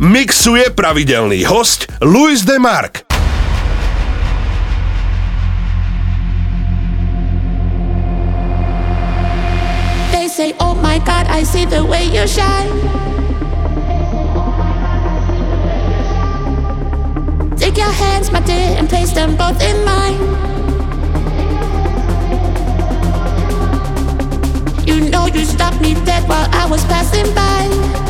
mixuje pravidelný host Luis de They say, oh my God, I see the way you shine. Take your hands, my dear, and place them both in mine. You know you stopped me dead while I was passing by.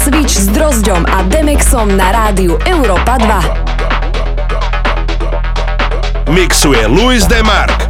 Switch s Drozďom a Demexom na rádiu Europa 2. Mixuje Luis Demark.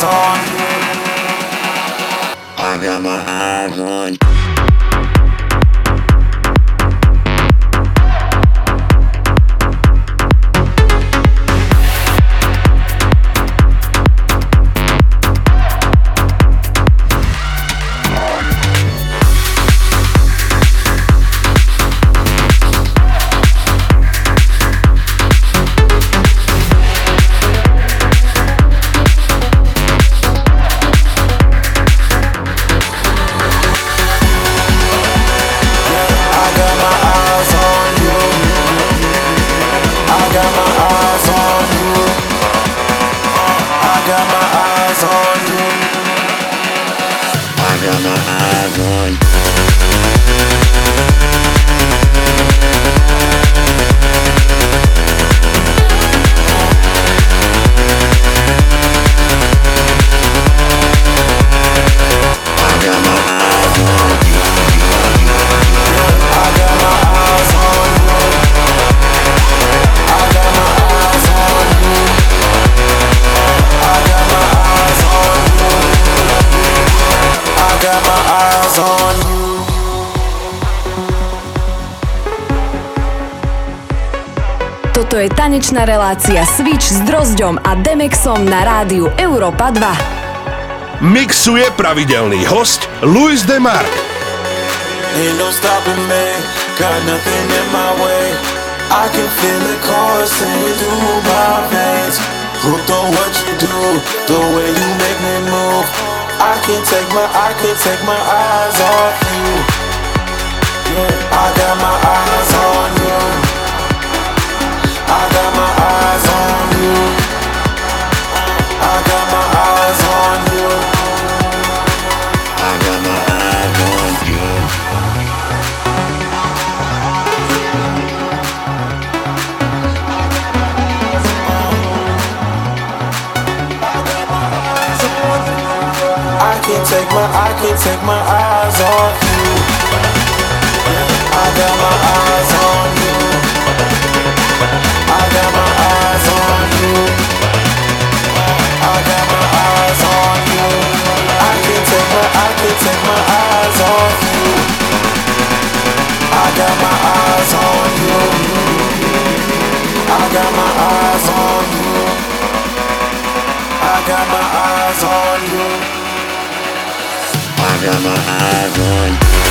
Eyes on. I got my eyes on tanečná relácia Switch s Drozďom a Demexom na rádiu Europa 2. Mixuje pravidelný host Luis Demar. Ain't no stopping me, got nothing in my way. I can feel it coursing through my veins. Hooked on what you do, the way you make me move. I can't take my, I can't take my eyes off you. I got my take my eyes off you. I got my eyes on you. I got my eyes on you. I got my eyes on you. I can't take my, I can't take my eyes off you. I got my eyes on you. I got my eyes on you. I got my eyes on you. I got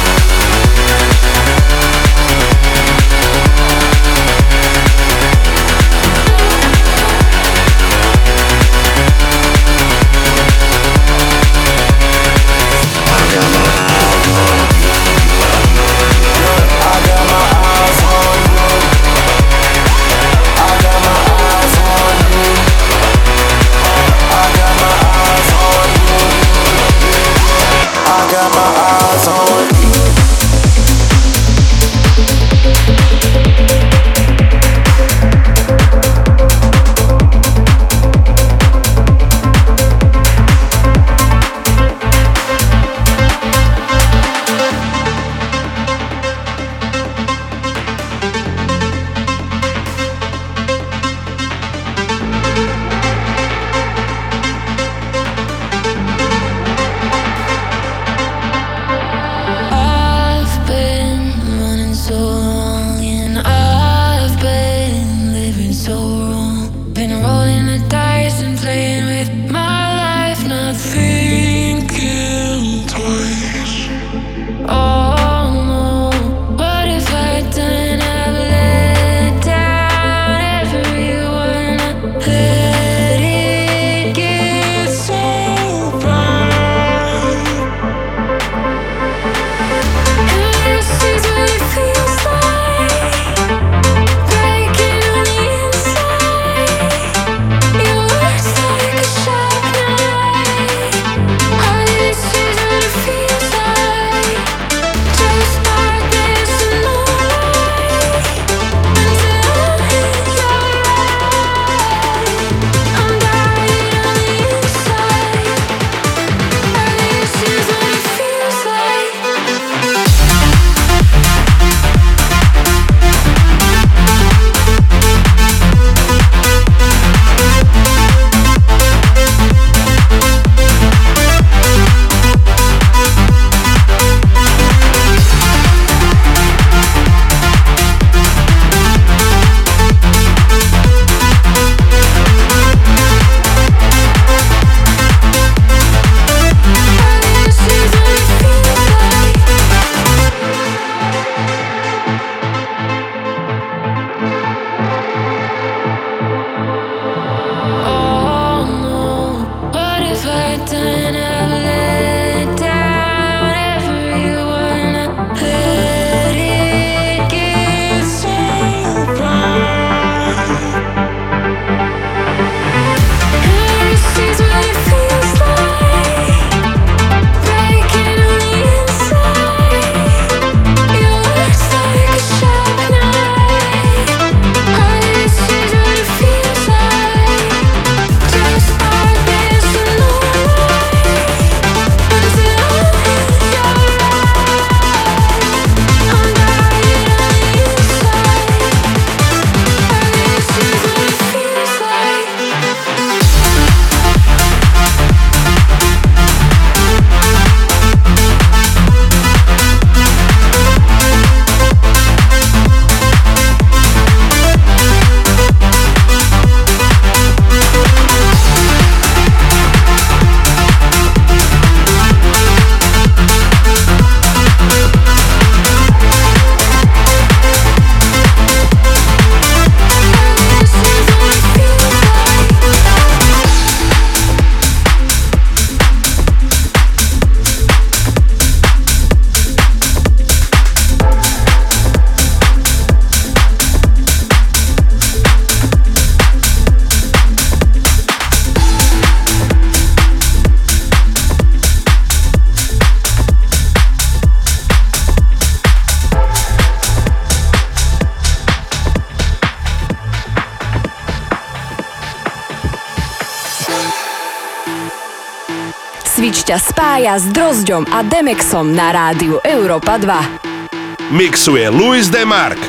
spája s Drozďom a Demexom na rádiu Európa 2. Mixuje Luis Demark.